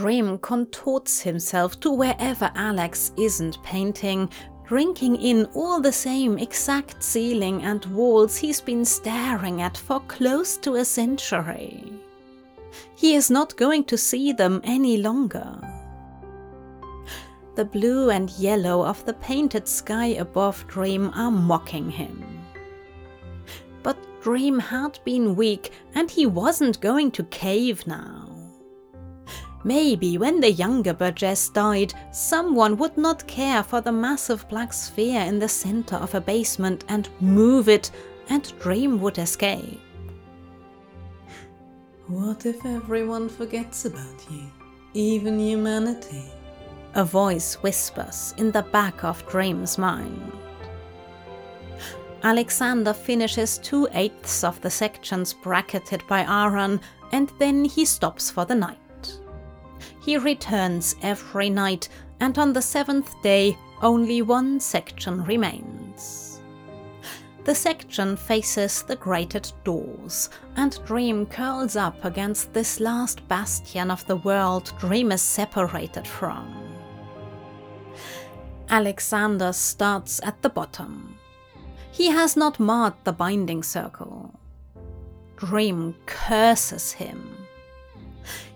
Dream contorts himself to wherever Alex isn't painting, drinking in all the same exact ceiling and walls he's been staring at for close to a century. He is not going to see them any longer. The blue and yellow of the painted sky above Dream are mocking him. But Dream had been weak and he wasn't going to cave now. Maybe when the younger Burgess died, someone would not care for the massive black sphere in the center of a basement and move it, and Dream would escape. What if everyone forgets about you, even humanity? A voice whispers in the back of Dream's mind. Alexander finishes two eighths of the sections bracketed by Aaron, and then he stops for the night. He returns every night, and on the seventh day, only one section remains. The section faces the grated doors, and Dream curls up against this last bastion of the world Dream is separated from. Alexander starts at the bottom. He has not marked the binding circle. Dream curses him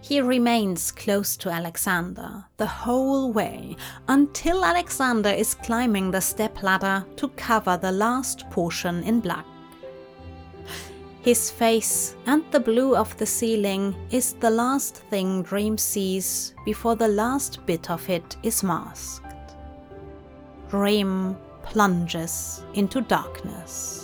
he remains close to Alexander the whole way until Alexander is climbing the stepladder to cover the last portion in black. His face and the blue of the ceiling is the last thing Dream sees before the last bit of it is masked. Dream plunges into darkness.